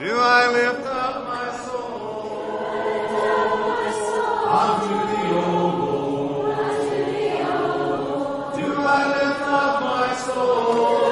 Do I lift up my soul Lord? Do I lift up my soul?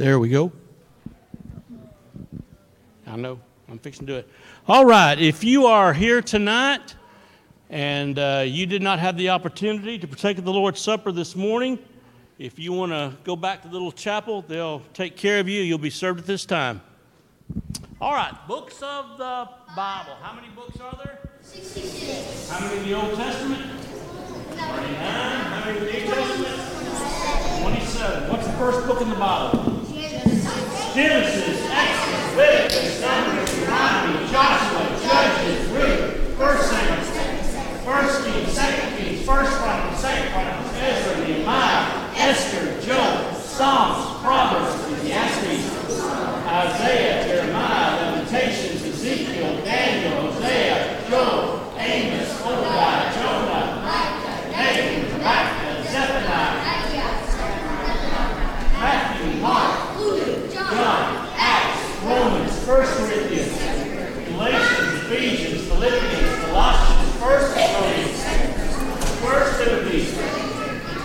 There we go. I know. I'm fixing to do it. All right. If you are here tonight and uh, you did not have the opportunity to partake of the Lord's Supper this morning, if you want to go back to the little chapel, they'll take care of you. You'll be served at this time. All right. Books of the Bible. How many books are there? 66. How many in the Old Testament? 39. How many in the New Testament? 27. What's the first book in the Bible? Genesis, Exodus, Leviticus, Numbers, Deuteronomy, Joshua, Judges, Ruth, First Samuel, First Kings, Second Kings, First Chronicles, Second Chronicles, Ezra, Nehemiah, Esther, Job, Psalms,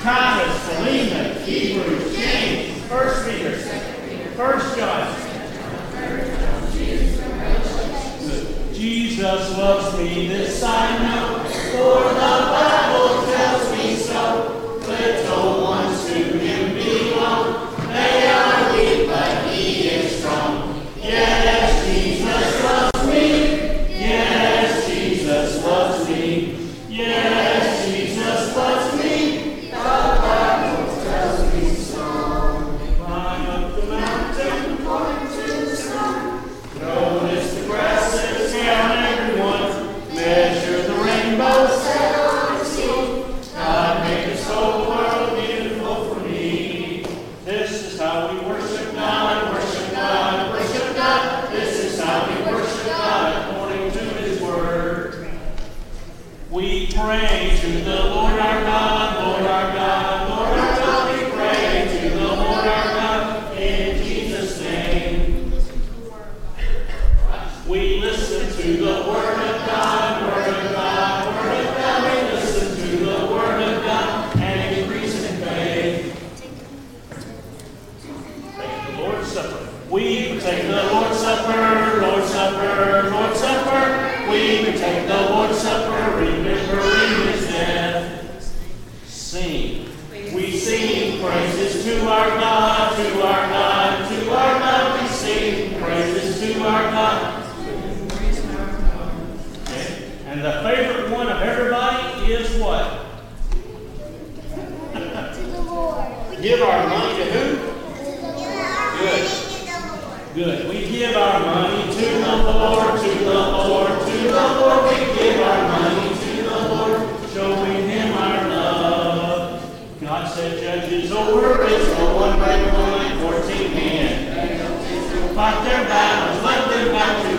Thomas, Philemon, Hebrews, James, First Peter, First John. Jesus loves me, this I know, for the Bible give our money to who? Good. Good. We give our money to the Lord, to the Lord, to the Lord. We give our money to the Lord, showing him our love. God said, Judges over Israel, one by one, 14 men. Fight their battles, let them fight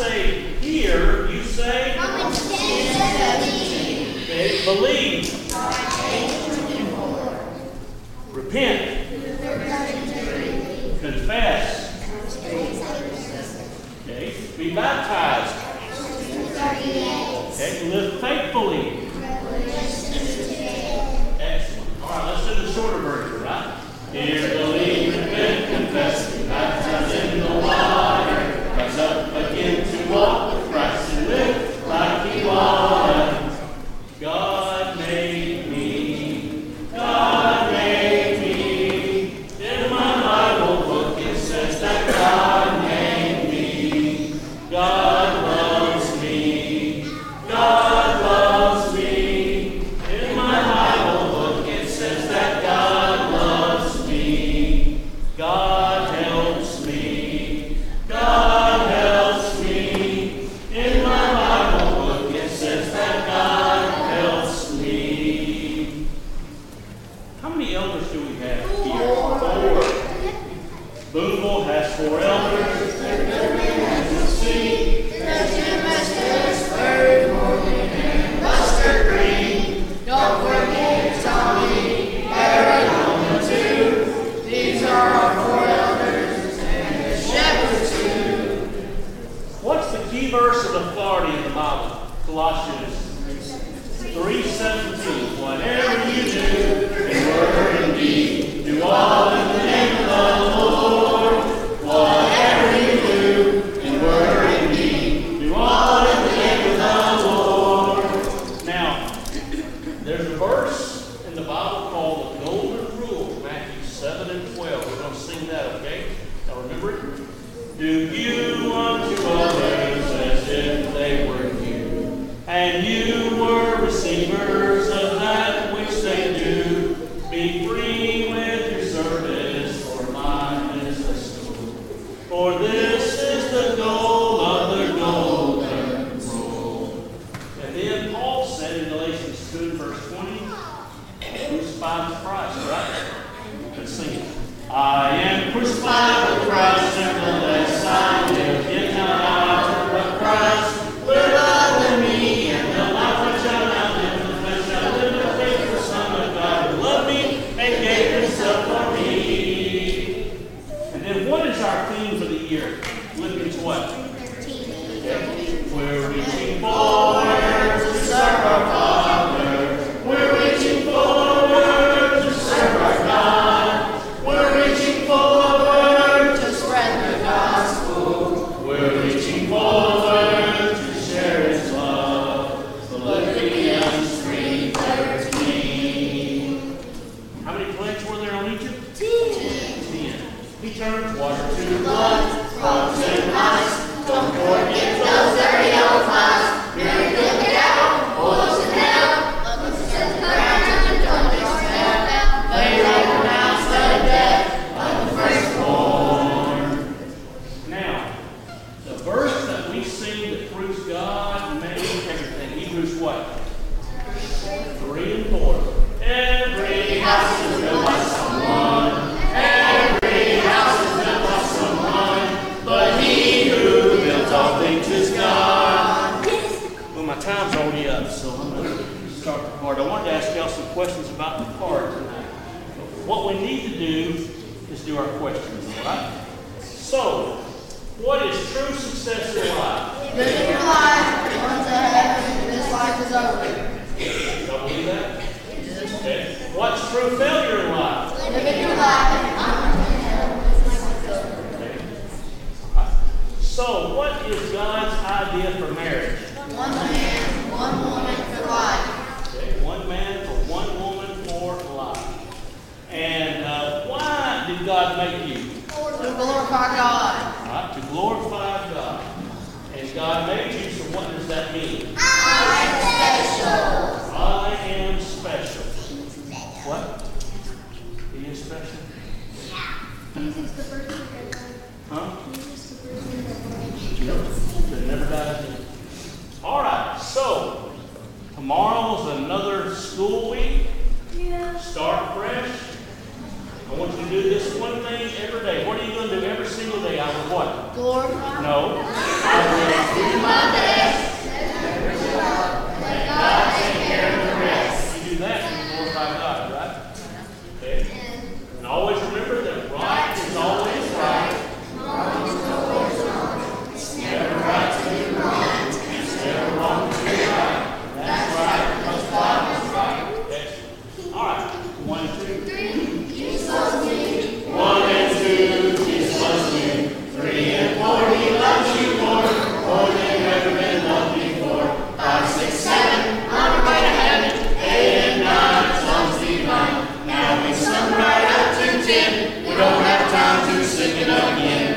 say hear, you say okay, believe. Repent. Confess. Okay. Be baptized. Okay. Live faithfully. Excellent. All right, let's do the shorter version, right? Here. Do this one thing every day. What are you going to do every single day? I will what? Glorify. No. I will do my best. Let God take care of the rest. You do that, you glorify God, right? Okay. And always remember that right is always right. It's never right to be wrong. It's never wrong to be right. That's right because God is right. Excellent. All right. One, two, one and two, Jesus loves you. Three and four, he loves you more. More than you've ever been loved before. Five, six, seven, on your way to heaven. Eight and nine, songs divine. Now we sung right up to ten. We don't have time to sing it again.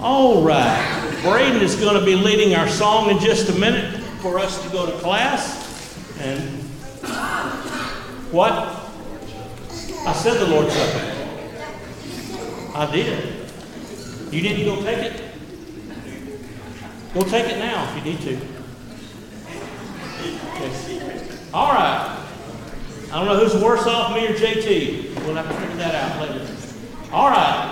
All right. Braden is going to be leading our song in just a minute for us to go to class. And what? I said the Lord's Supper. I did. You didn't go take it? Go take it now if you need to. Okay. All right. I don't know who's worse off, me or JT. We'll have to figure that out later. All right.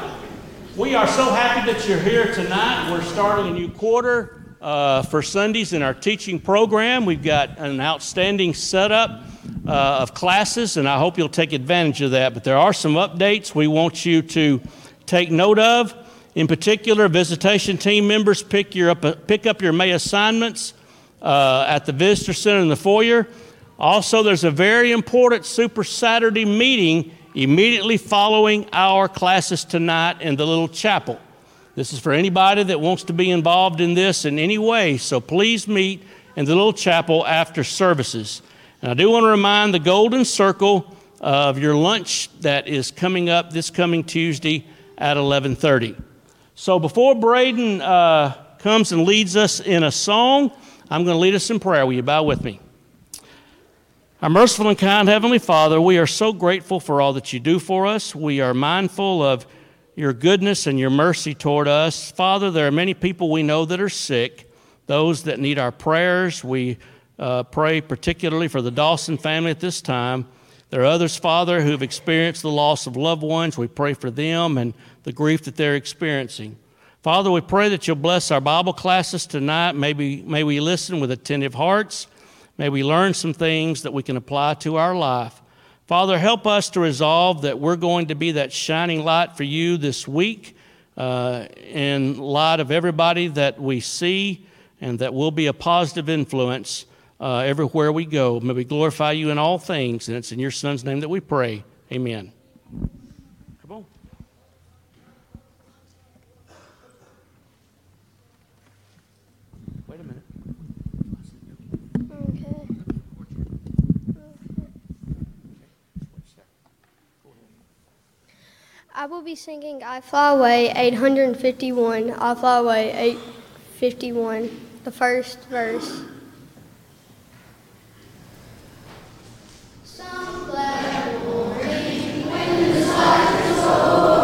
We are so happy that you're here tonight. We're starting a new quarter uh, for Sundays in our teaching program. We've got an outstanding setup uh, of classes, and I hope you'll take advantage of that. But there are some updates we want you to take note of. In particular, visitation team members pick, your up, pick up your May assignments uh, at the Visitor Center in the foyer. Also, there's a very important Super Saturday meeting immediately following our classes tonight in the little chapel. This is for anybody that wants to be involved in this in any way, so please meet in the little chapel after services. And I do want to remind the Golden Circle of your lunch that is coming up this coming Tuesday at 11:30. So before Braden uh, comes and leads us in a song, I'm going to lead us in prayer. Will you bow with me? Our merciful and kind Heavenly Father, we are so grateful for all that you do for us. We are mindful of your goodness and your mercy toward us. Father, there are many people we know that are sick, those that need our prayers. We uh, pray particularly for the Dawson family at this time. There are others, Father, who have experienced the loss of loved ones. We pray for them and the grief that they're experiencing. Father, we pray that you'll bless our Bible classes tonight. Maybe, may we listen with attentive hearts. May we learn some things that we can apply to our life. Father, help us to resolve that we're going to be that shining light for you this week uh, in light of everybody that we see and that will be a positive influence uh, everywhere we go. May we glorify you in all things, and it's in your Son's name that we pray. Amen. Come on. Wait a minute. Okay. I will be singing I Fly Away 851. I Fly Away 851, the first verse. Good.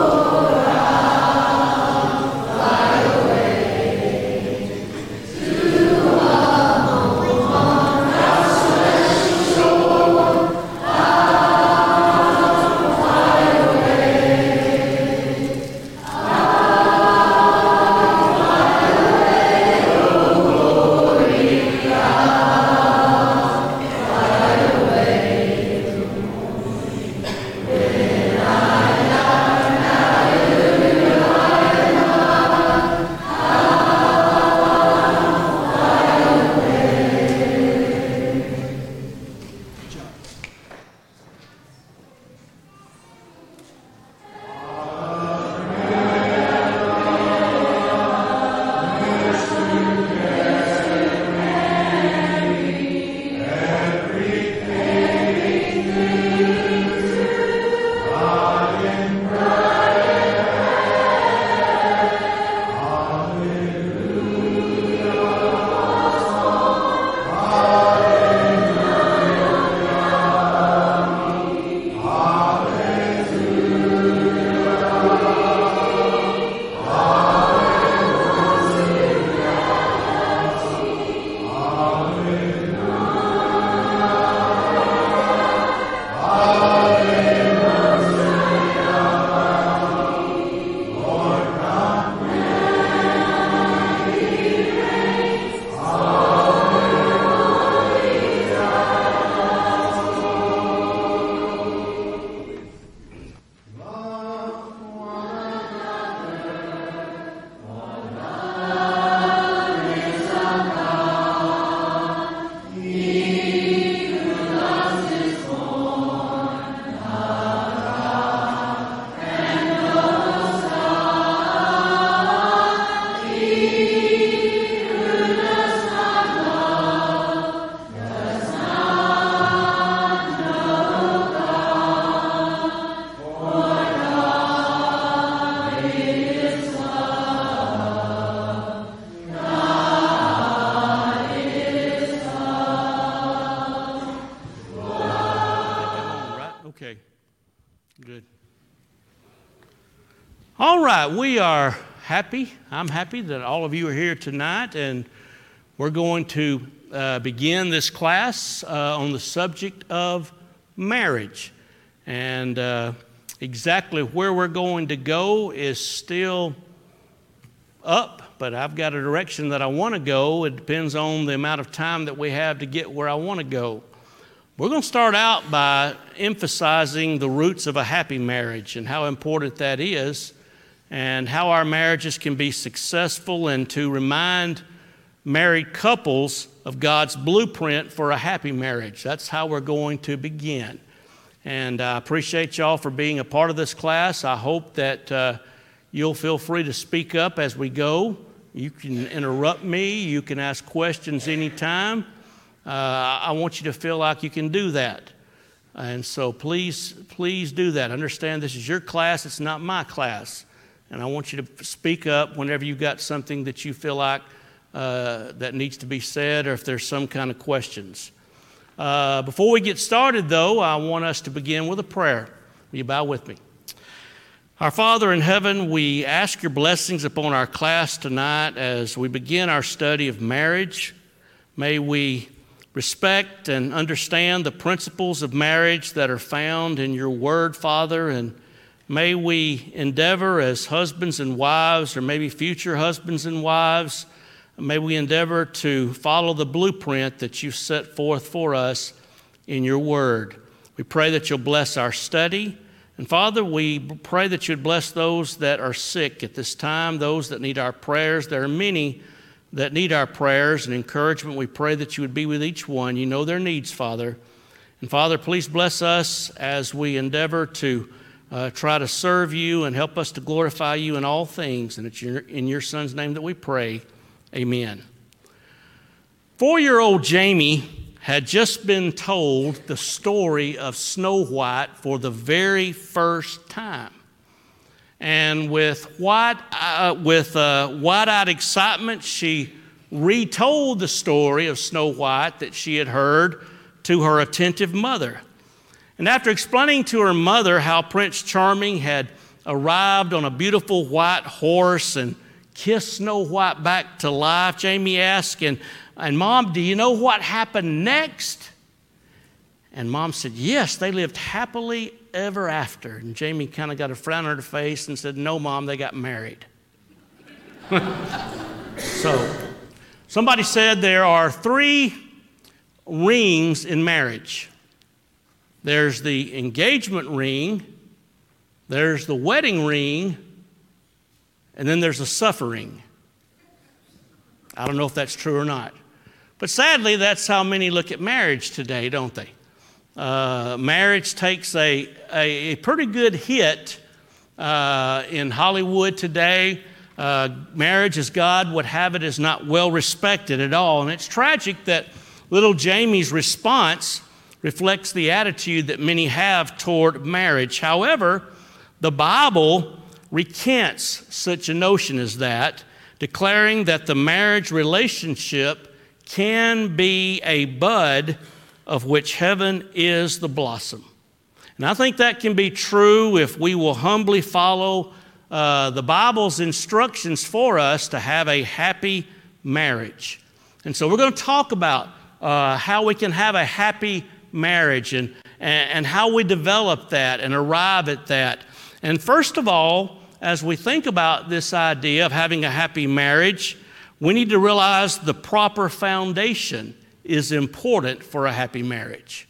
All right, we are happy. I'm happy that all of you are here tonight, and we're going to uh, begin this class uh, on the subject of marriage. And uh, exactly where we're going to go is still up, but I've got a direction that I want to go. It depends on the amount of time that we have to get where I want to go. We're going to start out by emphasizing the roots of a happy marriage and how important that is, and how our marriages can be successful, and to remind married couples of God's blueprint for a happy marriage. That's how we're going to begin. And I appreciate y'all for being a part of this class. I hope that uh, you'll feel free to speak up as we go. You can interrupt me, you can ask questions anytime. Uh, I want you to feel like you can do that. And so please, please do that. Understand this is your class, it's not my class. And I want you to speak up whenever you've got something that you feel like uh, that needs to be said or if there's some kind of questions. Uh, before we get started, though, I want us to begin with a prayer. Will you bow with me? Our Father in heaven, we ask your blessings upon our class tonight as we begin our study of marriage. May we respect and understand the principles of marriage that are found in your word, Father, and may we endeavor as husbands and wives, or maybe future husbands and wives, may we endeavor to follow the blueprint that you've set forth for us in your word. We pray that you'll bless our study. And Father, we pray that you'd bless those that are sick at this time, those that need our prayers. There are many that need our prayers and encouragement. We pray that you would be with each one. You know their needs, Father. And Father, please bless us as we endeavor to uh, try to serve you and help us to glorify you in all things. And it's your, in your Son's name that we pray. Amen. Four year old Jamie had just been told the story of Snow White for the very first time. And with wide, uh, with uh, wide-eyed excitement, she retold the story of Snow White that she had heard to her attentive mother. And after explaining to her mother how Prince Charming had arrived on a beautiful white horse and kissed Snow White back to life, Jamie asked, and, and Mom, do you know what happened next? And Mom said, Yes, they lived happily ever after. And Jamie kind of got a frown on her face and said, No, Mom, they got married. so, somebody said there are three rings in marriage there's the engagement ring, there's the wedding ring, and then there's the suffering. I don't know if that's true or not. But sadly, that's how many look at marriage today, don't they? Uh, marriage takes a, a, a, pretty good hit uh, in Hollywood today. Uh, marriage, as God would have it, is not well respected at all. And it's tragic that little Jamie's response reflects the attitude that many have toward marriage. However, the Bible recants such a notion as that, declaring that the marriage relationship can be a bud of which heaven is the blossom. And I think that can be true if we will humbly follow uh, the Bible's instructions for us to have a happy marriage. And so we're going to talk about uh, how we can have a happy marriage and, and, how we develop that and arrive at that. And first of all, as we think about this idea of having a happy marriage, we need to realize the proper foundation is important for a happy marriage.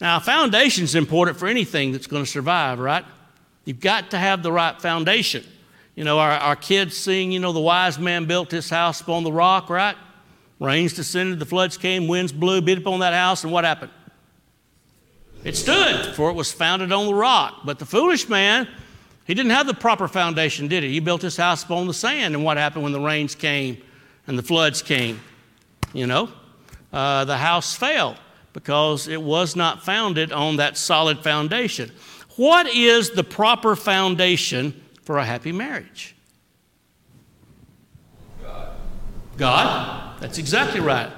Now, a foundation is important for anything that's going to survive, right? You've got to have the right foundation. You know, our, our kids sing, you know, the wise man built his house upon the rock, right? Rains descended, the floods came, winds blew, beat upon that house, and what happened? It stood, for it was founded on the rock. But the foolish man, he didn't have the proper foundation, did he? He built his house upon the sand, and what happened when the rains came and the floods came? You know, uh, the house fell because it was not founded on that solid foundation. What is the proper foundation for a happy marriage? God. God? That's exactly right.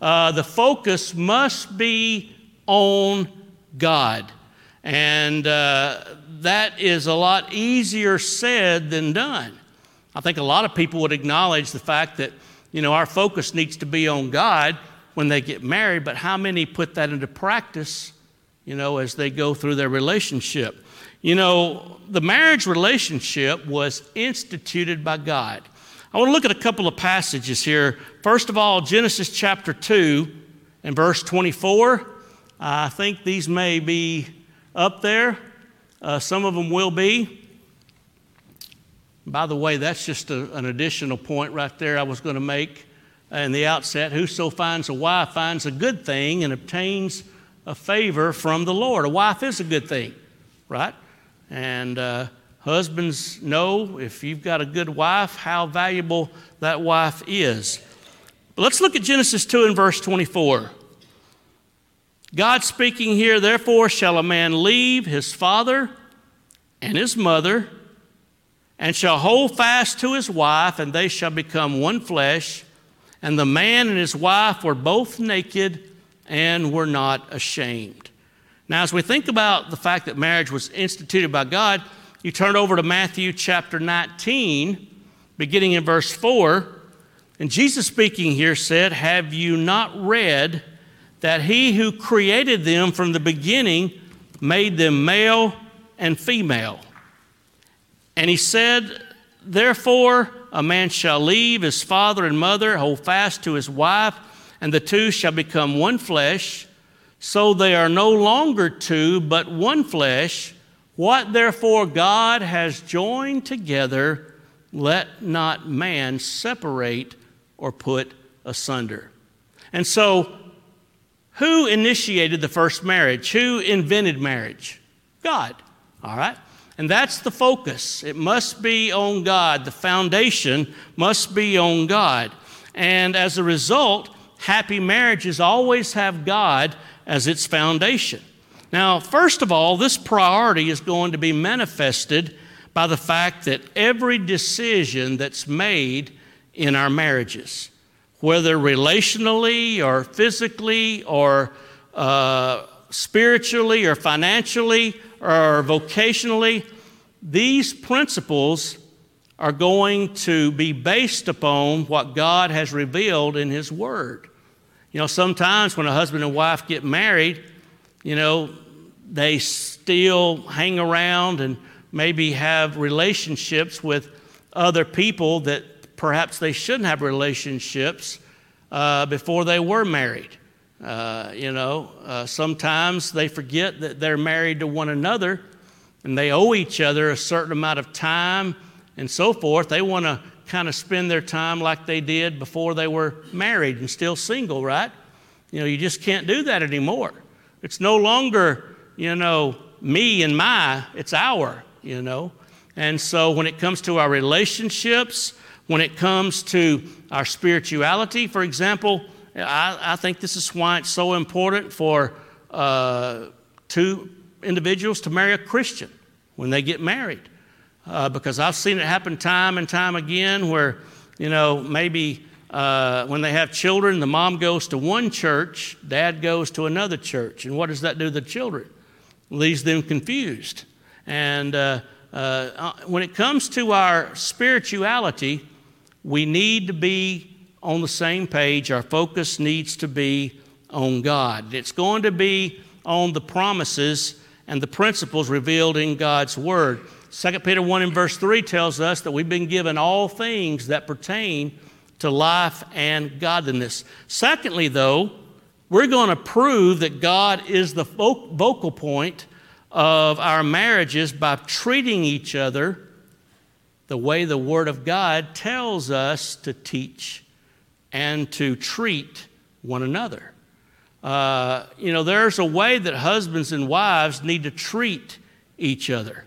Uh, the focus must be on God. And uh, that is a lot easier said than done. I think a lot of people would acknowledge the fact that, you know, our focus needs to be on God when they get married, but how many put that into practice, you know, as they go through their relationship? You know, the marriage relationship was instituted by God. I want to look at a couple of passages here. First of all, Genesis chapter 2 and verse 24. I think these may be up there. Uh, some of them will be. By the way, that's just a, an additional point right there I was going to make in the outset. Whoso finds a wife finds a good thing and obtains a favor from the Lord. A wife is a good thing, right? And uh, Husbands know if you've got a good wife, how valuable that wife is. But let's look at Genesis 2 and verse 24. God speaking here, therefore shall a man leave his father and his mother, and shall hold fast to his wife, and they shall become one flesh. And the man and his wife were both naked and were not ashamed. Now, as we think about the fact that marriage was instituted by God, you turn over to Matthew chapter 19, beginning in verse 4. And Jesus speaking here said, Have you not read that he who created them from the beginning made them male and female? And he said, Therefore, a man shall leave his father and mother, hold fast to his wife, and the two shall become one flesh. So they are no longer two, but one flesh. What therefore God has joined together, let not man separate or put asunder. And so, who initiated the first marriage? Who invented marriage? God. All right? And that's the focus. It must be on God. The foundation must be on God. And as a result, happy marriages always have God as its foundation. Now, first of all, this priority is going to be manifested by the fact that every decision that's made in our marriages, whether relationally or physically or uh, spiritually or financially or vocationally, these principles are going to be based upon what God has revealed in His Word. You know, sometimes when a husband and wife get married, you know, they still hang around and maybe have relationships with other people that perhaps they shouldn't have relationships uh, before they were married. Uh, you know, uh, sometimes they forget that they're married to one another and they owe each other a certain amount of time and so forth. They want to kind of spend their time like they did before they were married and still single, right? You know, you just can't do that anymore. It's no longer, you know, me and my, it's our, you know. And so when it comes to our relationships, when it comes to our spirituality, for example, I, I think this is why it's so important for uh, two individuals to marry a Christian when they get married. Uh, because I've seen it happen time and time again where, you know, maybe uh, when they have children, the mom goes to one church, dad goes to another church. And what does that do to the children? leaves them confused. And uh, uh, when it comes to our spirituality, we need to be on the same page. Our focus needs to be on God. It's going to be on the promises and the principles revealed in God's Word. 2 Peter 1 and verse 3 tells us that we've been given all things that pertain to life and godliness. Secondly, though, we're going to prove that God is the vocal point of our marriages by treating each other the way the Word of God tells us to teach and to treat one another. Uh, you know, there's a way that husbands and wives need to treat each other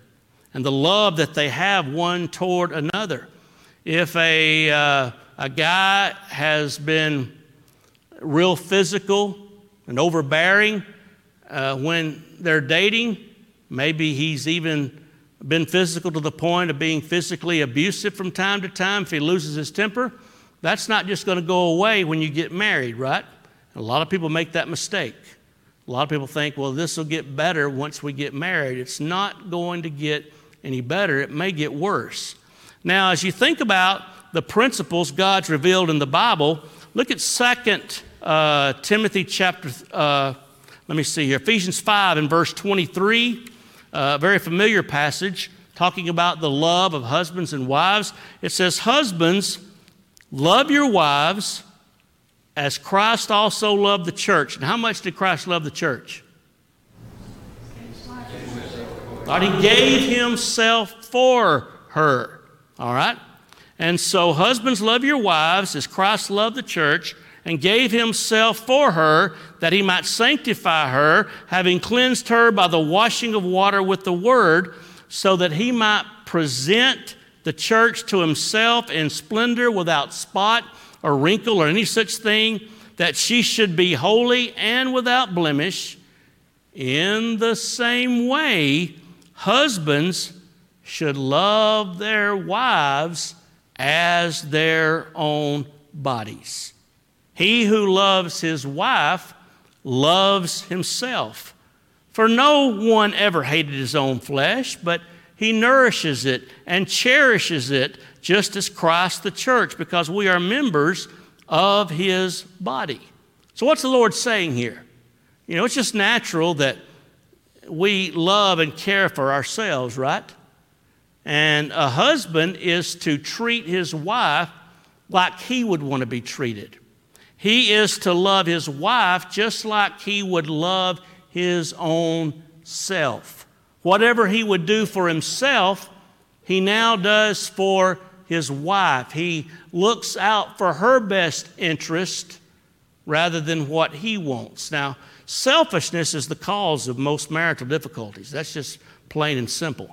and the love that they have one toward another. If a, uh, a guy has been real physical and overbearing uh, when they're dating. Maybe he's even been physical to the point of being physically abusive from time to time if he loses his temper. That's not just going to go away when you get married, right? A lot of people make that mistake. A lot of people think, well, this will get better once we get married. It's not going to get any better, it may get worse. Now, as you think about the principles God's revealed in the Bible, look at 2 uh, Timothy chapter, uh, let me see here, Ephesians 5 and verse 23, a uh, very familiar passage talking about the love of husbands and wives. It says, Husbands, love your wives as Christ also loved the church. And how much did Christ love the church? God, He gave Himself for her. All right? And so, husbands, love your wives as Christ loved the church and gave himself for her that he might sanctify her, having cleansed her by the washing of water with the word, so that he might present the church to himself in splendor without spot or wrinkle or any such thing, that she should be holy and without blemish. In the same way, husbands should love their wives as their own bodies. He who loves his wife loves himself. For no one ever hated his own flesh, but he nourishes it and cherishes it just as Christ the church, because we are members of his body. So, what's the Lord saying here? You know, it's just natural that we love and care for ourselves, right? And a husband is to treat his wife like he would want to be treated. He is to love his wife just like he would love his own self. Whatever he would do for himself, he now does for his wife. He looks out for her best interest rather than what he wants. Now, selfishness is the cause of most marital difficulties. That's just plain and simple.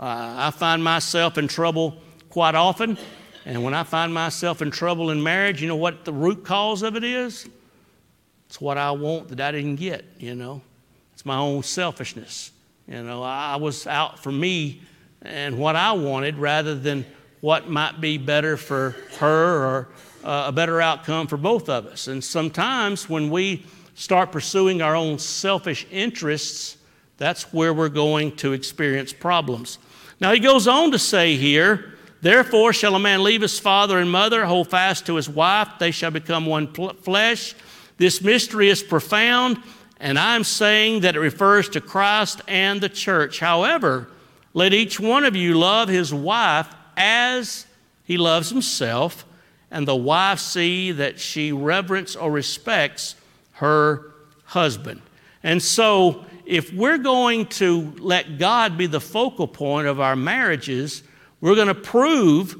Uh, I find myself in trouble quite often, and when I find myself in trouble in marriage, you know what the root cause of it is? It's what I want that I didn't get, you know. It's my own selfishness. You know, I was out for me and what I wanted rather than what might be better for her or uh, a better outcome for both of us. And sometimes when we start pursuing our own selfish interests, that's where we're going to experience problems. Now, he goes on to say here, Therefore shall a man leave his father and mother, hold fast to his wife, they shall become one flesh. This mystery is profound, and I'm saying that it refers to Christ and the church. However, let each one of you love his wife as he loves himself, and the wife see that she reverence or respects her husband. And so, if we're going to let God be the focal point of our marriages, we're going to prove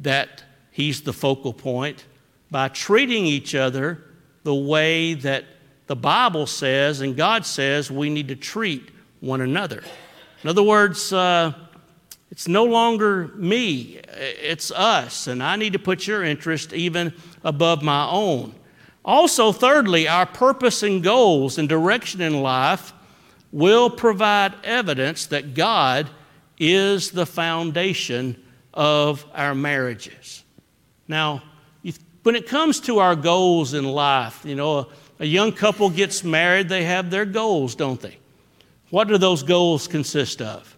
that He's the focal point by treating each other the way that the Bible says and God says we need to treat one another. In other words, uh, it's no longer me, it's us, and I need to put your interest even above my own. Also, thirdly, our purpose and goals and direction in life will provide evidence that God is the foundation of our marriages. Now, when it comes to our goals in life, you know, a, a young couple gets married, they have their goals, don't they? What do those goals consist of?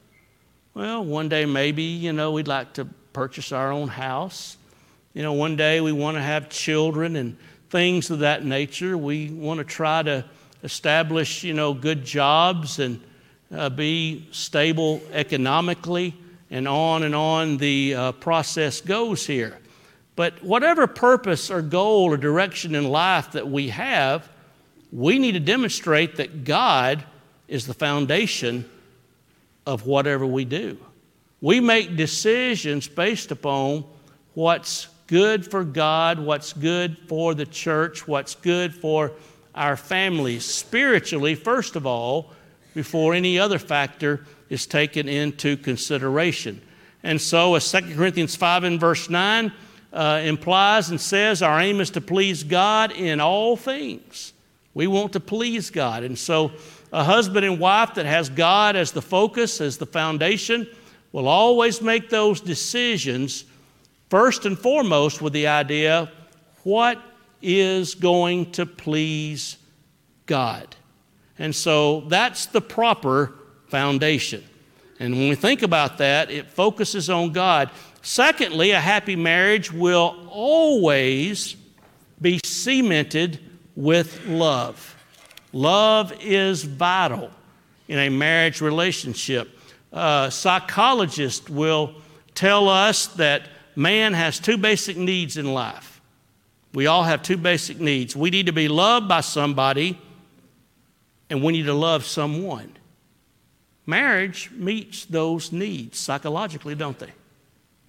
Well, one day maybe, you know, we'd like to purchase our own house. You know, one day we want to have children and things of that nature. We want to try to establish, you know, good jobs and uh, be stable economically, and on and on the uh, process goes here. But whatever purpose or goal or direction in life that we have, we need to demonstrate that God is the foundation of whatever we do. We make decisions based upon what's good for God, what's good for the church, what's good for our families spiritually, first of all, before any other factor is taken into consideration. And so, as 2 Corinthians 5 and verse 9 uh, implies and says, our aim is to please God in all things. We want to please God. And so, a husband and wife that has God as the focus, as the foundation, will always make those decisions First and foremost, with the idea what is going to please God. And so that's the proper foundation. And when we think about that, it focuses on God. Secondly, a happy marriage will always be cemented with love. Love is vital in a marriage relationship. Uh, psychologists will tell us that man has two basic needs in life. We all have two basic needs. We need to be loved by somebody, and we need to love someone. Marriage meets those needs psychologically, don't they?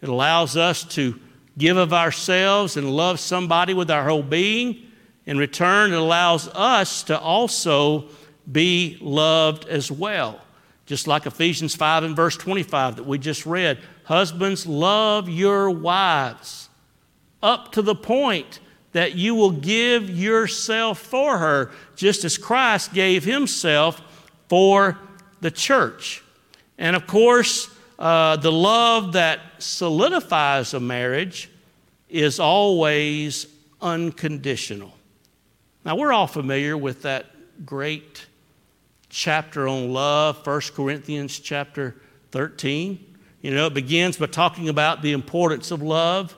It allows us to give of ourselves and love somebody with our whole being. In return, it allows us to also be loved as well. Just like Ephesians 5 and verse 25 that we just read. Husbands, love your wives up to the point that you will give yourself for her, just as Christ gave himself for the church. And of course, uh, the love that solidifies a marriage is always unconditional. Now, we're all familiar with that great chapter on love, 1 Corinthians chapter 13. You know, it begins by talking about the importance of love.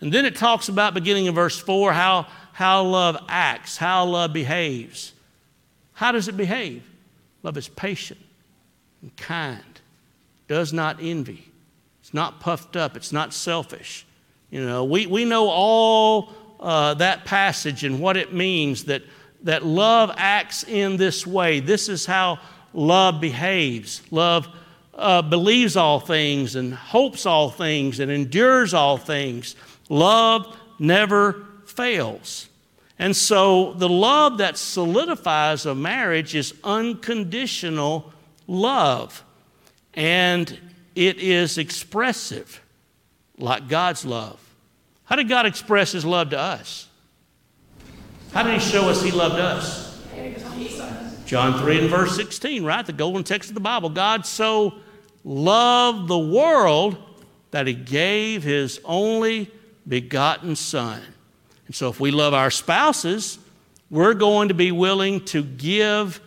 And then it talks about, beginning in verse 4, how, how love acts, how love behaves. How does it behave? Love is patient and kind, does not envy, it's not puffed up, it's not selfish. You know, we, we know all uh, that passage and what it means that, that love acts in this way. This is how love behaves. Love uh, believes all things and hopes all things and endures all things. Love never fails. And so the love that solidifies a marriage is unconditional love. And it is expressive, like God's love. How did God express His love to us? How did He show us He loved us? John 3 and verse 16, right? The golden text of the Bible. God so loved the world that He gave His only begotten Son. And so, if we love our spouses, we're going to be willing to give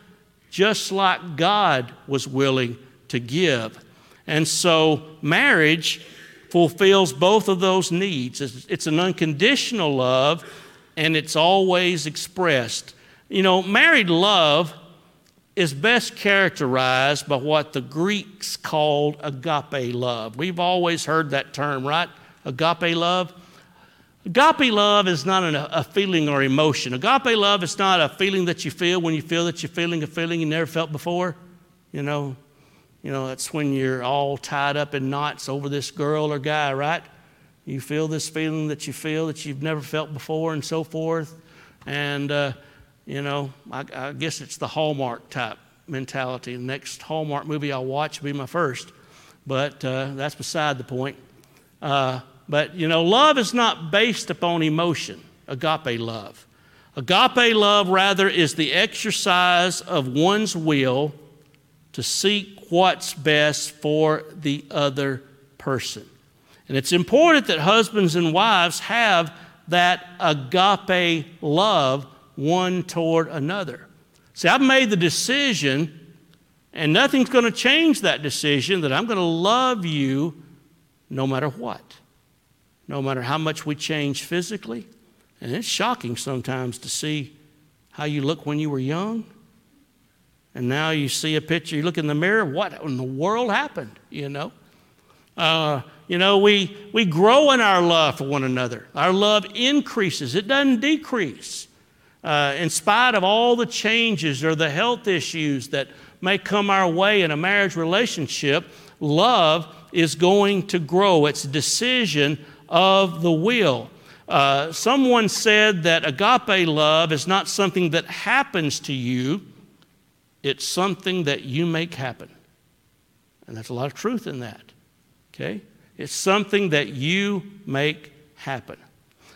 just like God was willing to give. And so, marriage fulfills both of those needs. It's an unconditional love, and it's always expressed. You know, married love is best characterized by what the Greeks called agape love. We've always heard that term, right? Agape love. Agape love is not an, a feeling or emotion. Agape love is not a feeling that you feel when you feel that you're feeling a feeling you never felt before. You know, you know that's when you're all tied up in knots over this girl or guy, right? You feel this feeling that you feel that you've never felt before, and so forth. And uh, you know, I, I, guess it's the Hallmark type mentality. The next Hallmark movie I'll watch will be my first, but uh, that's beside the point. Uh, but, you know, love is not based upon emotion, agape love. Agape love, rather, is the exercise of one's will to seek what's best for the other person. And it's important that husbands and wives have that agape love one toward another. See, I've made the decision, and nothing's going to change that decision, that I'm going to love you no matter what no matter how much we change physically. And it's shocking sometimes to see how you look when you were young. And now you see a picture, you look in the mirror, what in the world happened, you know? Uh, you know, we, we grow in our love for one another. Our love increases, it doesn't decrease. Uh, in spite of all the changes or the health issues that may come our way in a marriage relationship, love is going to grow. It's a decision of the will. Uh, someone said that agape love is not something that happens to you, it's something that you make happen. And there's a lot of truth in that. Okay? It's something that you make happen.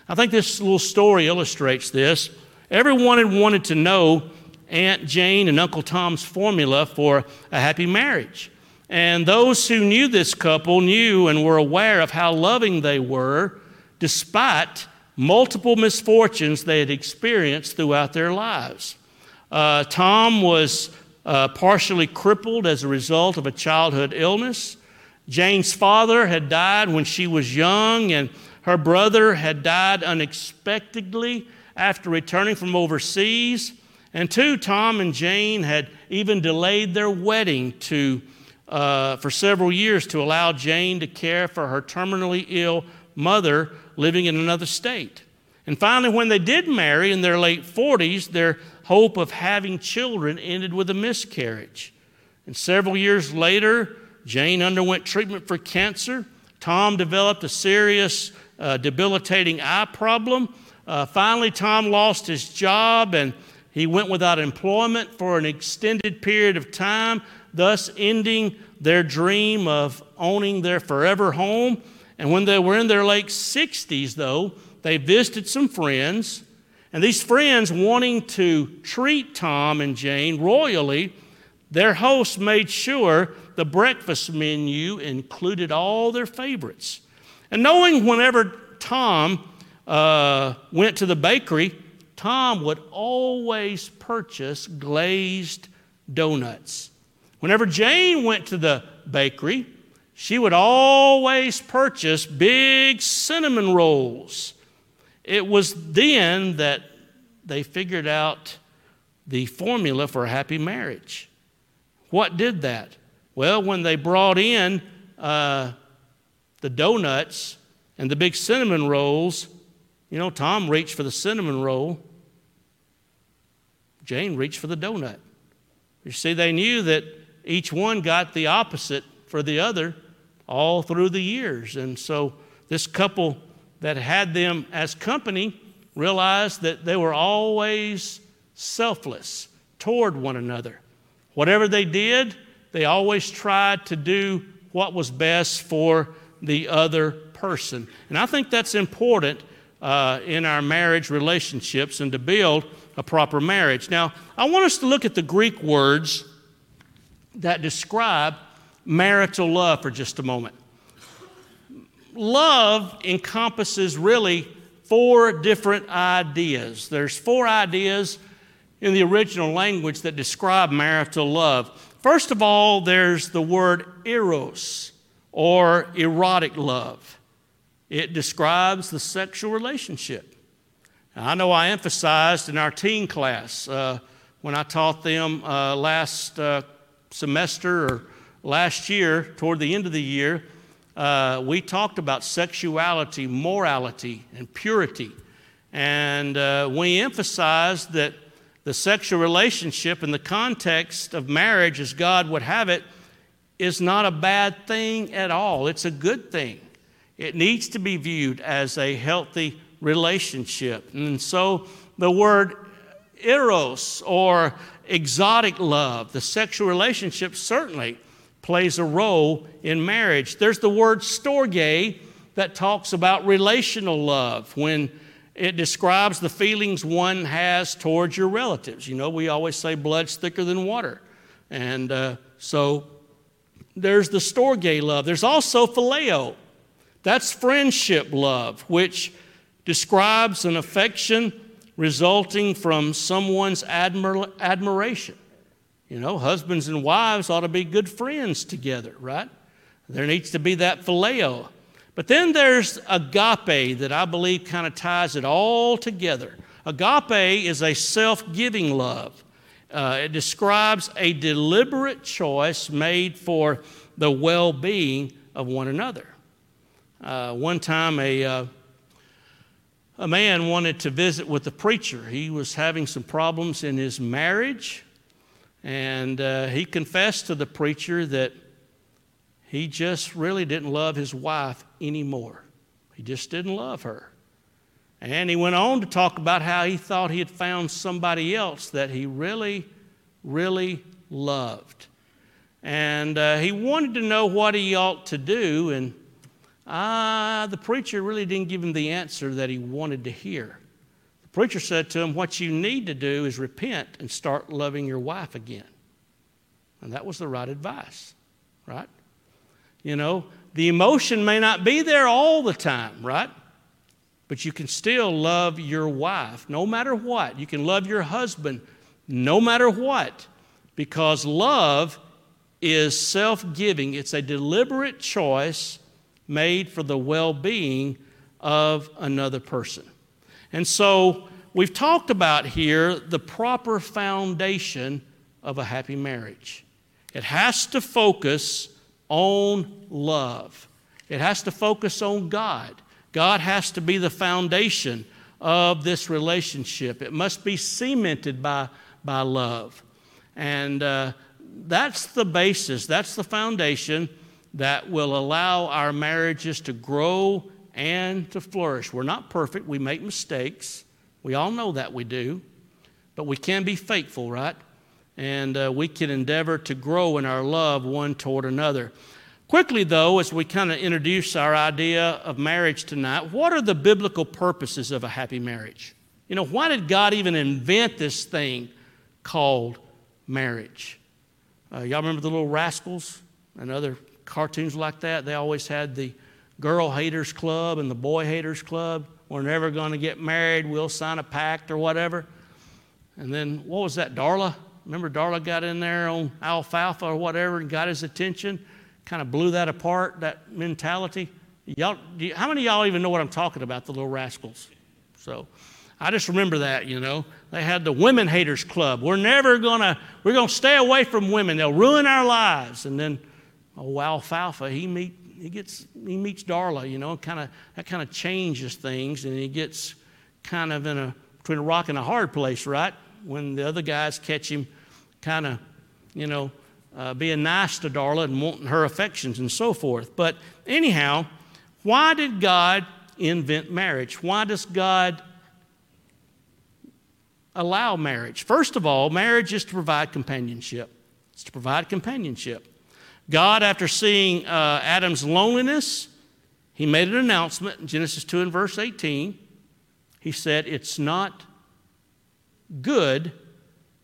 I think this little story illustrates this. Everyone had wanted to know Aunt Jane and Uncle Tom's formula for a happy marriage. And those who knew this couple knew and were aware of how loving they were, despite multiple misfortunes they had experienced throughout their lives. Uh, Tom was uh, partially crippled as a result of a childhood illness. Jane's father had died when she was young, and her brother had died unexpectedly after returning from overseas. And two, Tom and Jane had even delayed their wedding to, uh, for several years to allow Jane to care for her terminally ill mother living in another state. And finally, when they did marry in their late 40s, their hope of having children ended with a miscarriage. And several years later, Jane underwent treatment for cancer. Tom developed a serious, uh, debilitating eye problem. Uh, finally, Tom lost his job and he went without employment for an extended period of time, thus ending their dream of owning their forever home. And when they were in their late 60s, though, they visited some friends. And these friends, wanting to treat Tom and Jane royally, their host made sure the breakfast menu included all their favorites. And knowing whenever Tom uh, went to the bakery, Tom would always purchase glazed donuts. Whenever Jane went to the bakery, she would always purchase big cinnamon rolls. It was then that they figured out the formula for a happy marriage. What did that? Well, when they brought in uh, the donuts and the big cinnamon rolls, you know, Tom reached for the cinnamon roll, Jane reached for the donut. You see, they knew that each one got the opposite for the other all through the years. And so this couple that had them as company realized that they were always selfless toward one another. Whatever they did, they always tried to do what was best for the other person. And I think that's important uh, in our marriage relationships and to build a proper marriage. Now, I want us to look at the Greek words that describe marital love for just a moment. Love encompasses really four different ideas. There's four ideas in the original language that describe marital love. First of all, there's the word eros or erotic love. It describes the sexual relationship. Now, I know I emphasized in our teen class uh, when I taught them uh, last uh, semester or last year, toward the end of the year, uh, we talked about sexuality, morality, and purity. And uh, we emphasized that the sexual relationship in the context of marriage, as God would have it, is not a bad thing at all. It's a good thing. It needs to be viewed as a healthy relationship. And so the word eros or exotic love, the sexual relationship, certainly plays a role in marriage. There's the word storge that talks about relational love when it describes the feelings one has towards your relatives. You know, we always say blood's thicker than water. And uh, so there's the storge love. There's also phileo. That's friendship love, which describes an affection resulting from someone's admir- admiration. You know, husbands and wives ought to be good friends together, right? There needs to be that phileo. But then there's agape that I believe kind of ties it all together. Agape is a self giving love. Uh, it describes a deliberate choice made for the well being of one another. Uh, one time, a, uh, a man wanted to visit with the preacher. He was having some problems in his marriage, and uh, he confessed to the preacher that he just really didn't love his wife anymore. He just didn't love her. And he went on to talk about how he thought he had found somebody else that he really, really loved. And uh, he wanted to know what he ought to do, and uh, the preacher really didn't give him the answer that he wanted to hear. The preacher said to him, What you need to do is repent and start loving your wife again. And that was the right advice, right? You know, the emotion may not be there all the time, right? But you can still love your wife no matter what. You can love your husband no matter what, because love is self giving. It's a deliberate choice made for the well being of another person. And so we've talked about here the proper foundation of a happy marriage. It has to focus on love, it has to focus on God. God has to be the foundation of this relationship. It must be cemented by, by love. And uh, that's the basis, that's the foundation that will allow our marriages to grow and to flourish. We're not perfect, we make mistakes. We all know that we do. But we can be faithful, right? And uh, we can endeavor to grow in our love one toward another. Quickly, though, as we kind of introduce our idea of marriage tonight, what are the biblical purposes of a happy marriage? You know, why did God even invent this thing called marriage? Uh, y'all remember the little rascals and other cartoons like that? They always had the girl haters club and the boy haters club. We're never going to get married. We'll sign a pact or whatever. And then what was that, Darla? Remember, Darla got in there on alfalfa or whatever and got his attention kind of blew that apart, that mentality. Y'all, you, how many of y'all even know what I'm talking about, the little rascals? So I just remember that, you know. They had the Women Haters Club. We're never going to, we're going to stay away from women. They'll ruin our lives. And then, oh, Alfalfa, he, meet, he, gets, he meets Darla, you know, kind of, that kind of changes things. And he gets kind of in a, between a rock and a hard place, right? When the other guys catch him kind of, you know, uh, being nice to Darla and wanting her affections and so forth. But anyhow, why did God invent marriage? Why does God allow marriage? First of all, marriage is to provide companionship. It's to provide companionship. God, after seeing uh, Adam's loneliness, he made an announcement in Genesis 2 and verse 18. He said, It's not good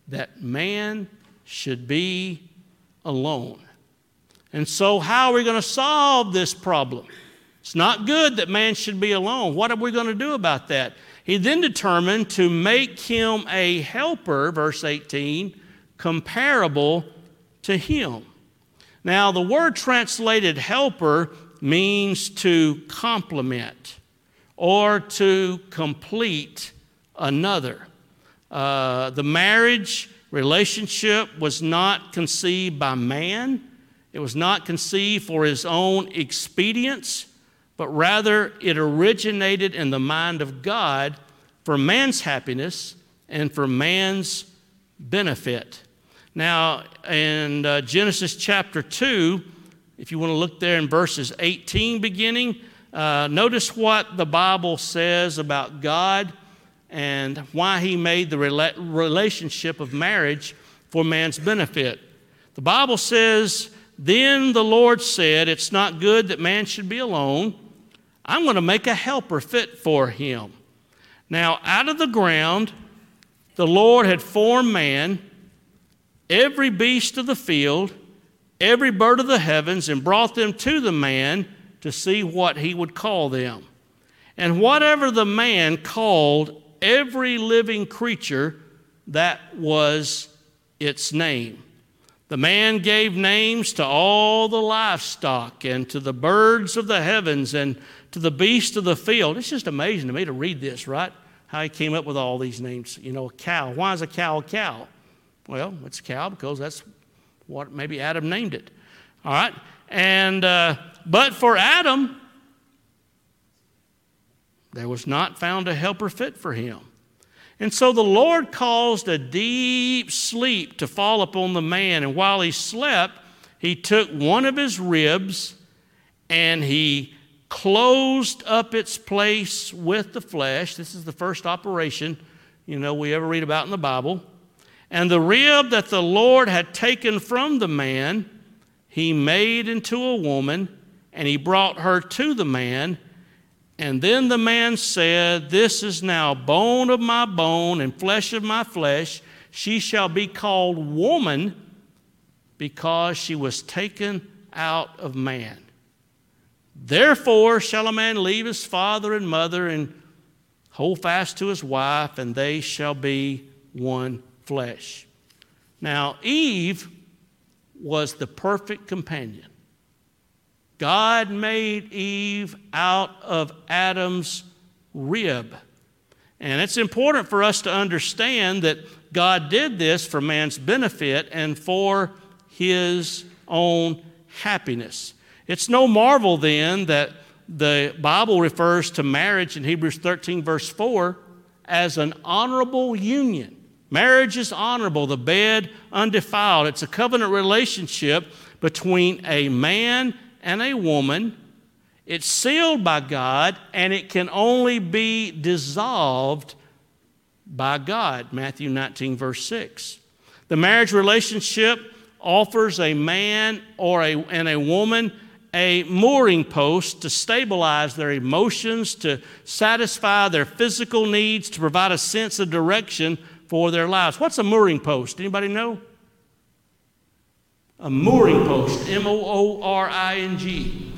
that man should be alone. And so, how are we going to solve this problem? It's not good that man should be alone. What are we going to do about that? He then determined to make him a helper, verse 18, comparable to him. Now, the word translated helper means to complement or to complete another. Uh, the marriage relationship was not conceived by man, it was not conceived for his own expedience, but rather it originated in the mind of God for man's happiness and for man's benefit. Now, in uh, Genesis chapter 2, if you want to look there in verses 18 beginning, uh, notice what the Bible says about God and why he made the rela- relationship of marriage for man's benefit. The Bible says, Then the Lord said, It's not good that man should be alone. I'm going to make a helper fit for him. Now, out of the ground, the Lord had formed man, every beast of the field, every bird of the heavens, and brought them to the man to see what he would call them. And whatever the man called every living creature, that was its name. The man gave names to all the livestock and to the birds of the heavens and to the beasts of the field. It's just amazing to me to read this, right? How he came up with all these names. You know, a cow. Why is a cow a cow? Well, it's a cow because that's what maybe Adam named it. All right? And, uh, but for Adam, there was not found a helper fit for him. And so the Lord caused a deep sleep to fall upon the man. And while he slept, he took one of his ribs and he closed up its place with the flesh. This is the first operation, you know, we ever read about in the Bible. And the rib that the Lord had taken from the man, he made into a woman, and he brought her to the man. And then the man said, This is now bone of my bone and flesh of my flesh. She shall be called woman because she was taken out of man. Therefore shall a man leave his father and mother and hold fast to his wife, and they shall be one flesh. Now, Eve was the perfect companion. God made Eve out of Adam's rib. And it's important for us to understand that God did this for man's benefit and for his own happiness. It's no marvel then that the Bible refers to marriage in Hebrews 13, verse 4, as an honorable union. Marriage is honorable, the bed undefiled. It's a covenant relationship between a man and a woman. It's sealed by God, and it can only be dissolved by God. Matthew 19, verse 6. The marriage relationship offers a man or a, and a woman a mooring post to stabilize their emotions, to satisfy their physical needs, to provide a sense of direction for their lives. What's a mooring post? Anybody know? A mooring post, M O O R I N G.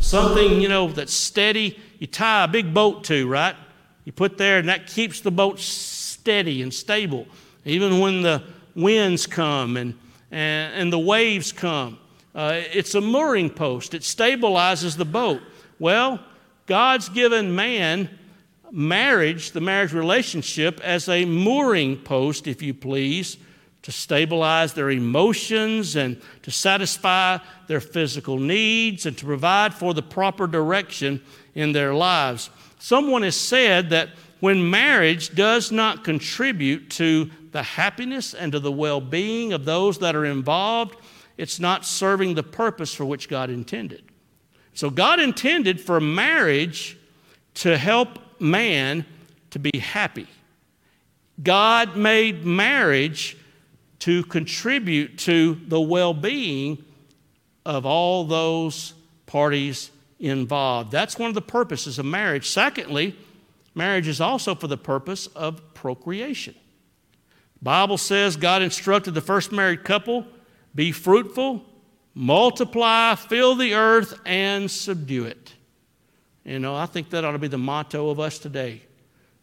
Something, you know, that's steady. You tie a big boat to, right? You put there, and that keeps the boat steady and stable, even when the winds come and, and, and the waves come. Uh, it's a mooring post, it stabilizes the boat. Well, God's given man marriage, the marriage relationship, as a mooring post, if you please, to stabilize their emotions and to satisfy their physical needs and to provide for the proper direction in their lives. Someone has said that when marriage does not contribute to the happiness and to the well being of those that are involved, it's not serving the purpose for which God intended. So, God intended for marriage to help man to be happy. God made marriage to contribute to the well being of all those parties involved. That's one of the purposes of marriage. Secondly, marriage is also for the purpose of procreation. Bible says God instructed the first married couple be fruitful, multiply, fill the earth, and subdue it. You know, I think that ought to be the motto of us today.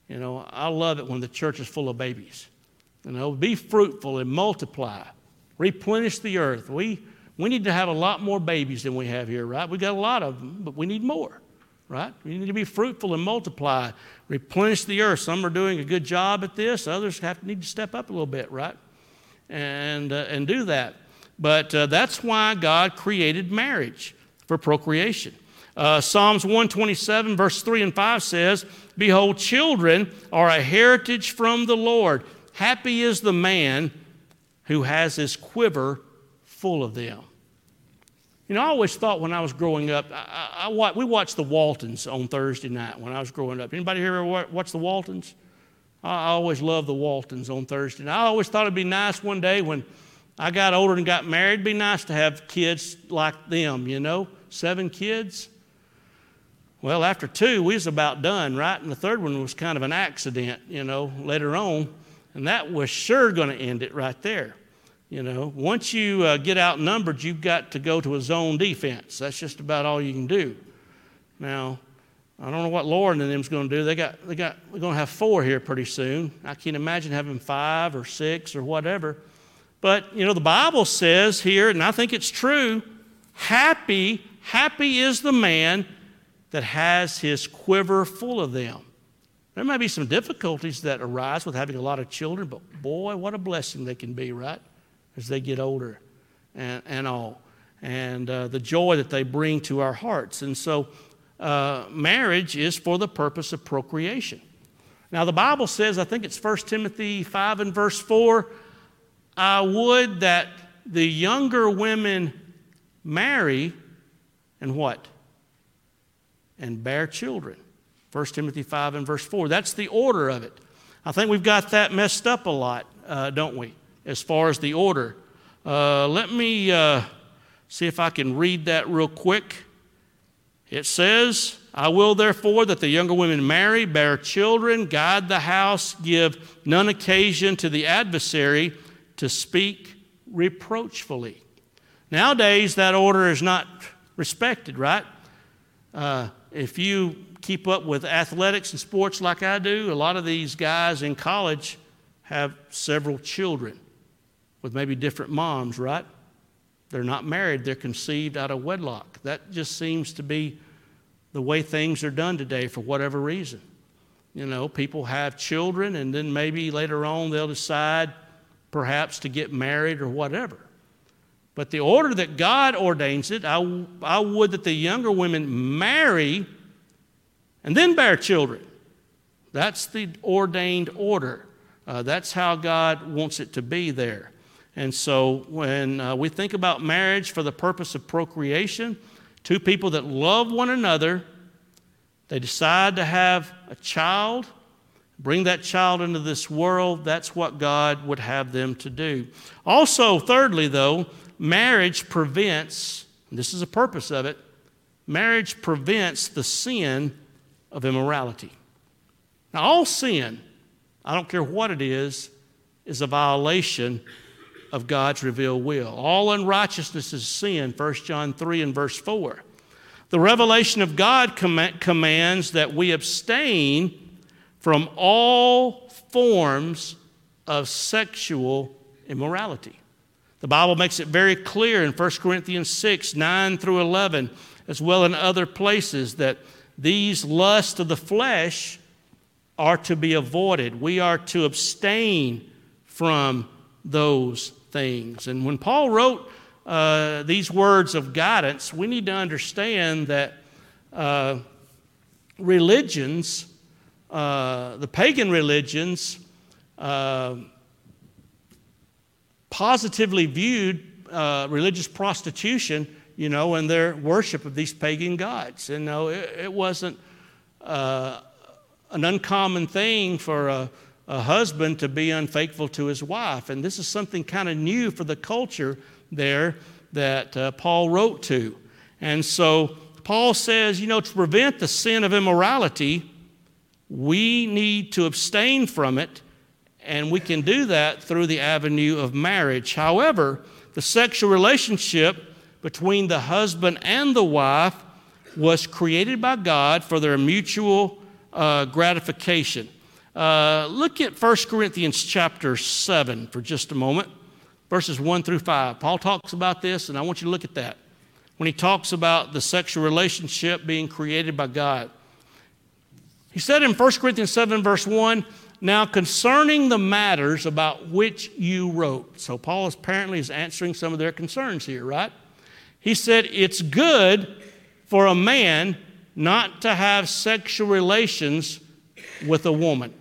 You know, I love it when the church is full of babies. You know, be fruitful and multiply, replenish the earth. We, we need to have a lot more babies than we have here, right? We got a lot of them, but we need more, right? We need to be fruitful and multiply, replenish the earth. Some are doing a good job at this, others have need to step up a little bit, right? And, uh, and do that. But uh, that's why God created marriage for procreation. Uh, Psalms 127, verse 3 and 5 says, Behold, children are a heritage from the Lord. Happy is the man who has his quiver full of them. You know, I always thought when I was growing up, I, I, I, we watched the Waltons on Thursday night when I was growing up. Anybody here ever watch the Waltons? I always loved the Waltons on Thursday night. I always thought it'd be nice one day when I got older and got married. It'd be nice to have kids like them, you know, seven kids. Well, after two, we was about done, right? And the third one was kind of an accident, you know, later on. And that was sure going to end it right there. You know, once you uh, get outnumbered, you've got to go to a zone defense. That's just about all you can do. Now, I don't know what Lauren and them's going to do. They got, they got, we're going to have four here pretty soon. I can't imagine having five or six or whatever. But, you know, the Bible says here, and I think it's true happy, happy is the man that has his quiver full of them. There may be some difficulties that arise with having a lot of children, but boy, what a blessing they can be, right? As they get older and, and all. And uh, the joy that they bring to our hearts. And so, uh, marriage is for the purpose of procreation. Now, the Bible says, I think it's 1 Timothy 5 and verse 4 I would that the younger women marry and what? And bear children. 1 Timothy 5 and verse 4. That's the order of it. I think we've got that messed up a lot, uh, don't we, as far as the order. Uh, let me uh, see if I can read that real quick. It says, I will therefore that the younger women marry, bear children, guide the house, give none occasion to the adversary to speak reproachfully. Nowadays, that order is not respected, right? If you keep up with athletics and sports like I do, a lot of these guys in college have several children with maybe different moms, right? They're not married, they're conceived out of wedlock. That just seems to be the way things are done today for whatever reason. You know, people have children and then maybe later on they'll decide perhaps to get married or whatever. But the order that God ordains it, I, I would that the younger women marry and then bear children. That's the ordained order. Uh, that's how God wants it to be there. And so when uh, we think about marriage for the purpose of procreation, two people that love one another, they decide to have a child, bring that child into this world. That's what God would have them to do. Also, thirdly, though, marriage prevents, this is a purpose of it, marriage prevents the sin of immorality. Now, all sin, I don't care what it is, is a violation of God's revealed will. All unrighteousness is sin, 1 John 3 and verse 4. The revelation of God com- commands that we abstain from all forms of sexual immorality. The Bible makes it very clear in 1 Corinthians 6 9 through 11, as well in other places, that these lusts of the flesh are to be avoided. We are to abstain from those things. And when Paul wrote uh, these words of guidance, we need to understand that uh, religions, uh, the pagan religions, uh, positively viewed uh, religious prostitution, you know, and their worship of these pagan gods. And no, it, it wasn't uh, an uncommon thing for a a husband to be unfaithful to his wife. And this is something kind of new for the culture there that uh, Paul wrote to. And so Paul says, you know, to prevent the sin of immorality, we need to abstain from it, and we can do that through the avenue of marriage. However, the sexual relationship between the husband and the wife was created by God for their mutual uh, gratification. Uh, look at 1 Corinthians chapter 7 for just a moment, verses 1 through 5. Paul talks about this, and I want you to look at that. When he talks about the sexual relationship being created by God, he said in 1 Corinthians 7, verse 1, Now concerning the matters about which you wrote. So Paul apparently is answering some of their concerns here, right? He said, It's good for a man not to have sexual relations with a woman.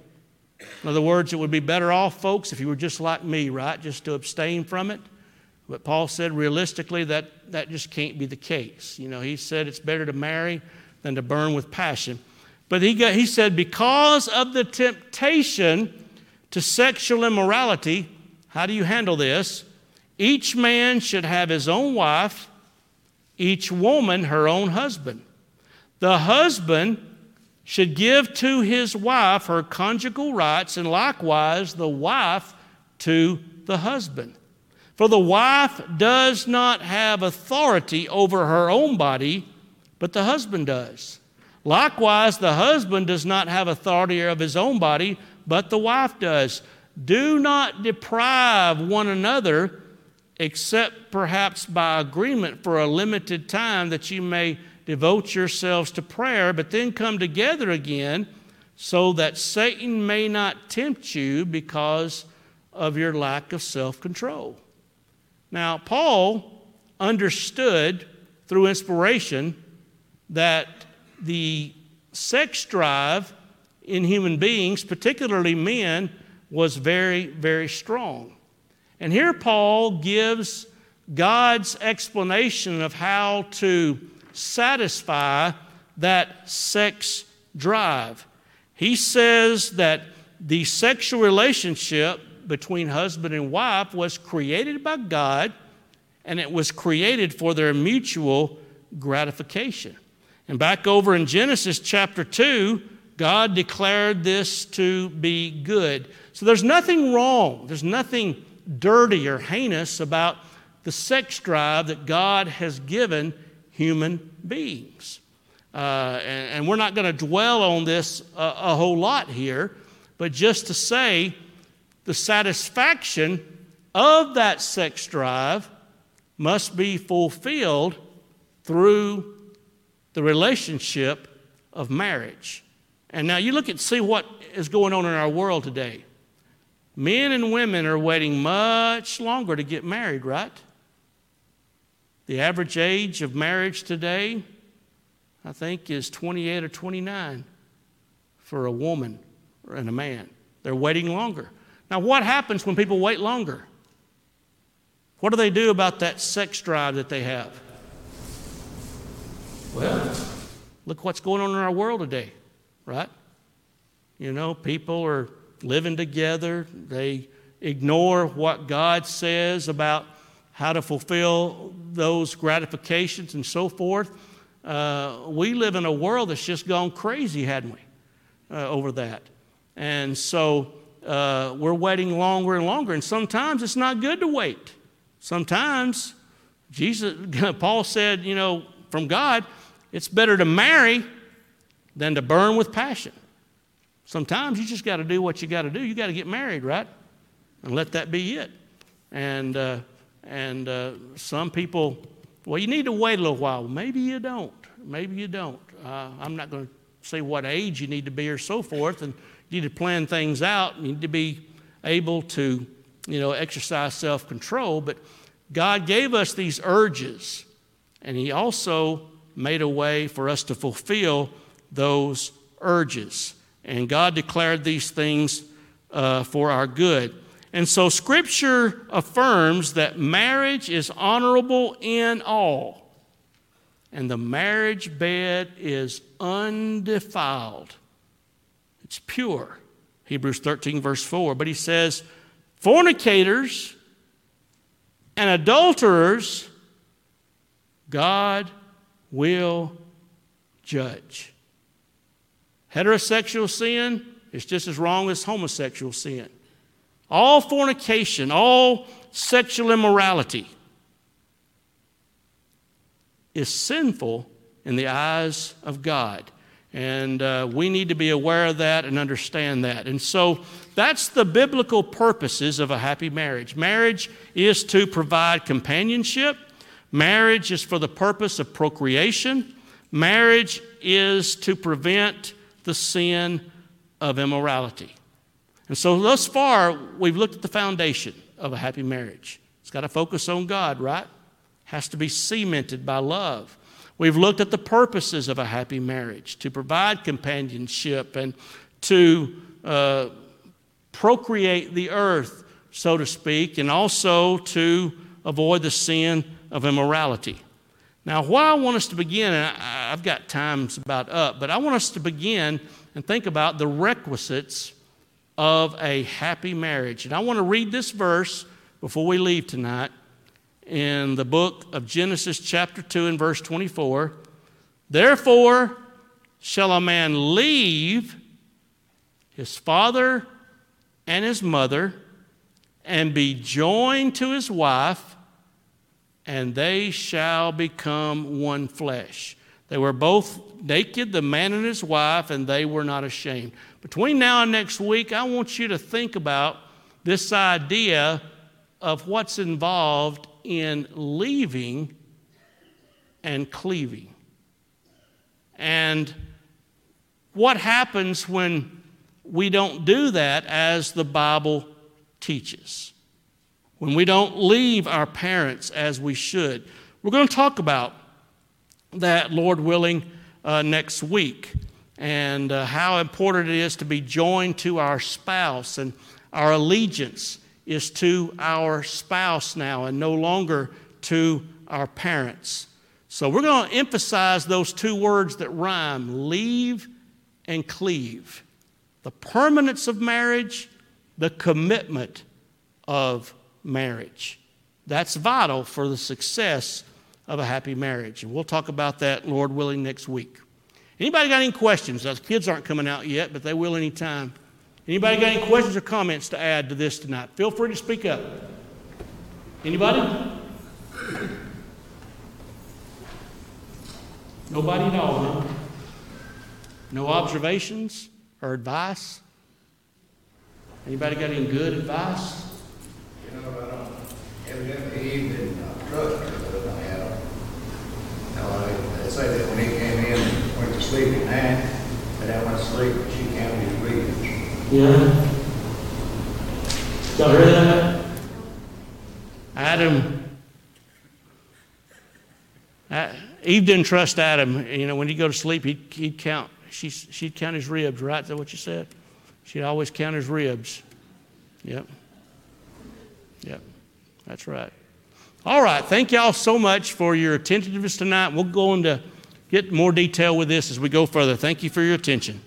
In other words, it would be better off, folks, if you were just like me, right? Just to abstain from it. But Paul said realistically that that just can't be the case. You know, he said it's better to marry than to burn with passion. But he, got, he said, because of the temptation to sexual immorality, how do you handle this? Each man should have his own wife, each woman her own husband. The husband should give to his wife her conjugal rights, and likewise the wife to the husband. For the wife does not have authority over her own body, but the husband does. Likewise, the husband does not have authority of his own body, but the wife does. Do not deprive one another, except perhaps by agreement for a limited time, that you may devote yourselves to prayer, but then come together again so that Satan may not tempt you because of your lack of self control. Now, Paul understood through inspiration that the sex drive in human beings, particularly men, was very, very strong. And here Paul gives God's explanation of how to satisfy that sex drive. He says that the sexual relationship between husband and wife was created by God and it was created for their mutual gratification. And back over in Genesis chapter 2, God declared this to be good. So there's nothing wrong, there's nothing dirty or heinous about the sex drive that God has given human beings. Uh, and, and, we're not going to dwell on this a, a whole lot here, but just to say the satisfaction of that sex drive must be fulfilled through the relationship of marriage. And now you look at see what is going on in our world today. Men and women are waiting much longer to get married, right? The average age of marriage today, I think, is 28 or 29 for a woman and a man. They're waiting longer. Now, what happens when people wait longer? What do they do about that sex drive that they have? Well, look what's going on in our world today, right? You know, people are living together. They ignore what God says about how to fulfill those gratifications and so forth. Uh, we live in a world that's just gone crazy, hadn't we, uh, over that? And so uh, we're waiting longer and longer, and sometimes it's not good to wait. Sometimes Jesus, Paul said, you know, from God, it's better to marry than to burn with passion. Sometimes you just got to do what you got to do. You got to get married, right? And let that be it. And uh, and uh, some people, well, you need to wait a little while. Maybe you don't. Maybe you don't. Uh, I'm not going to say what age you need to be or so forth. And you need to plan things out. You need to be able to, you know, exercise self control. But God gave us these urges, and He also made a way for us to fulfill those urges. And God declared these things uh, for our good. And so Scripture affirms that marriage is honorable in all, and the marriage bed is undefiled. It's pure. Hebrews 13, verse 4. But he says, fornicators and adulterers, God will judge. Heterosexual sin is just as wrong as homosexual sin. All fornication, all sexual immorality is sinful in the eyes of God. And uh, we need to be aware of that and understand that. And so that's the biblical purposes of a happy marriage. Marriage is to provide companionship, marriage is for the purpose of procreation, marriage is to prevent the sin of immorality. And so, thus far, we've looked at the foundation of a happy marriage. It's got to focus on God, right? Has to be cemented by love. We've looked at the purposes of a happy marriage to provide companionship and to uh, procreate the earth, so to speak, and also to avoid the sin of immorality. Now, why I want us to begin, and I, I've got times about up, but I want us to begin and think about the requisites of a happy marriage. And I want to read this verse before we leave tonight in the book of Genesis, chapter 2, and verse 24. Therefore, shall a man leave his father and his mother and be joined to his wife and they shall become one flesh. They were both naked, the man and his wife, and they were not ashamed. Between now and next week, I want you to think about this idea of what's involved in leaving and cleaving. And what happens when we don't do that as the Bible teaches when we don't leave our parents as we should. We're going to talk about that, Lord willing, uh, next week and uh, how important it is to be joined to our spouse and our allegiance is to our spouse now and no longer to our parents. So we're going to emphasize those two words that rhyme leave and cleave the permanence of marriage, the commitment of marriage. That's vital for the success of a happy marriage. And we'll talk about that, Lord willing, next week. Anybody got any questions? Those kids aren't coming out yet, but they will anytime. Anybody got any questions or comments to add to this tonight? Feel free to speak up. Anybody? Nobody at all? No observations or advice? Anybody got any good advice? I don't, evidently I. No, that when he came in, and went to sleep at night, that I went to sleep, she heard that? Adam. Eve didn't trust Adam. You know, when he'd go to sleep, he'd, he'd count. She, she'd count his ribs, right? Is that what you said? She'd always count his ribs. Yep. Yep. That's right. All right. Thank y'all so much for your attentiveness tonight. We'll go into get more detail with this as we go further. Thank you for your attention.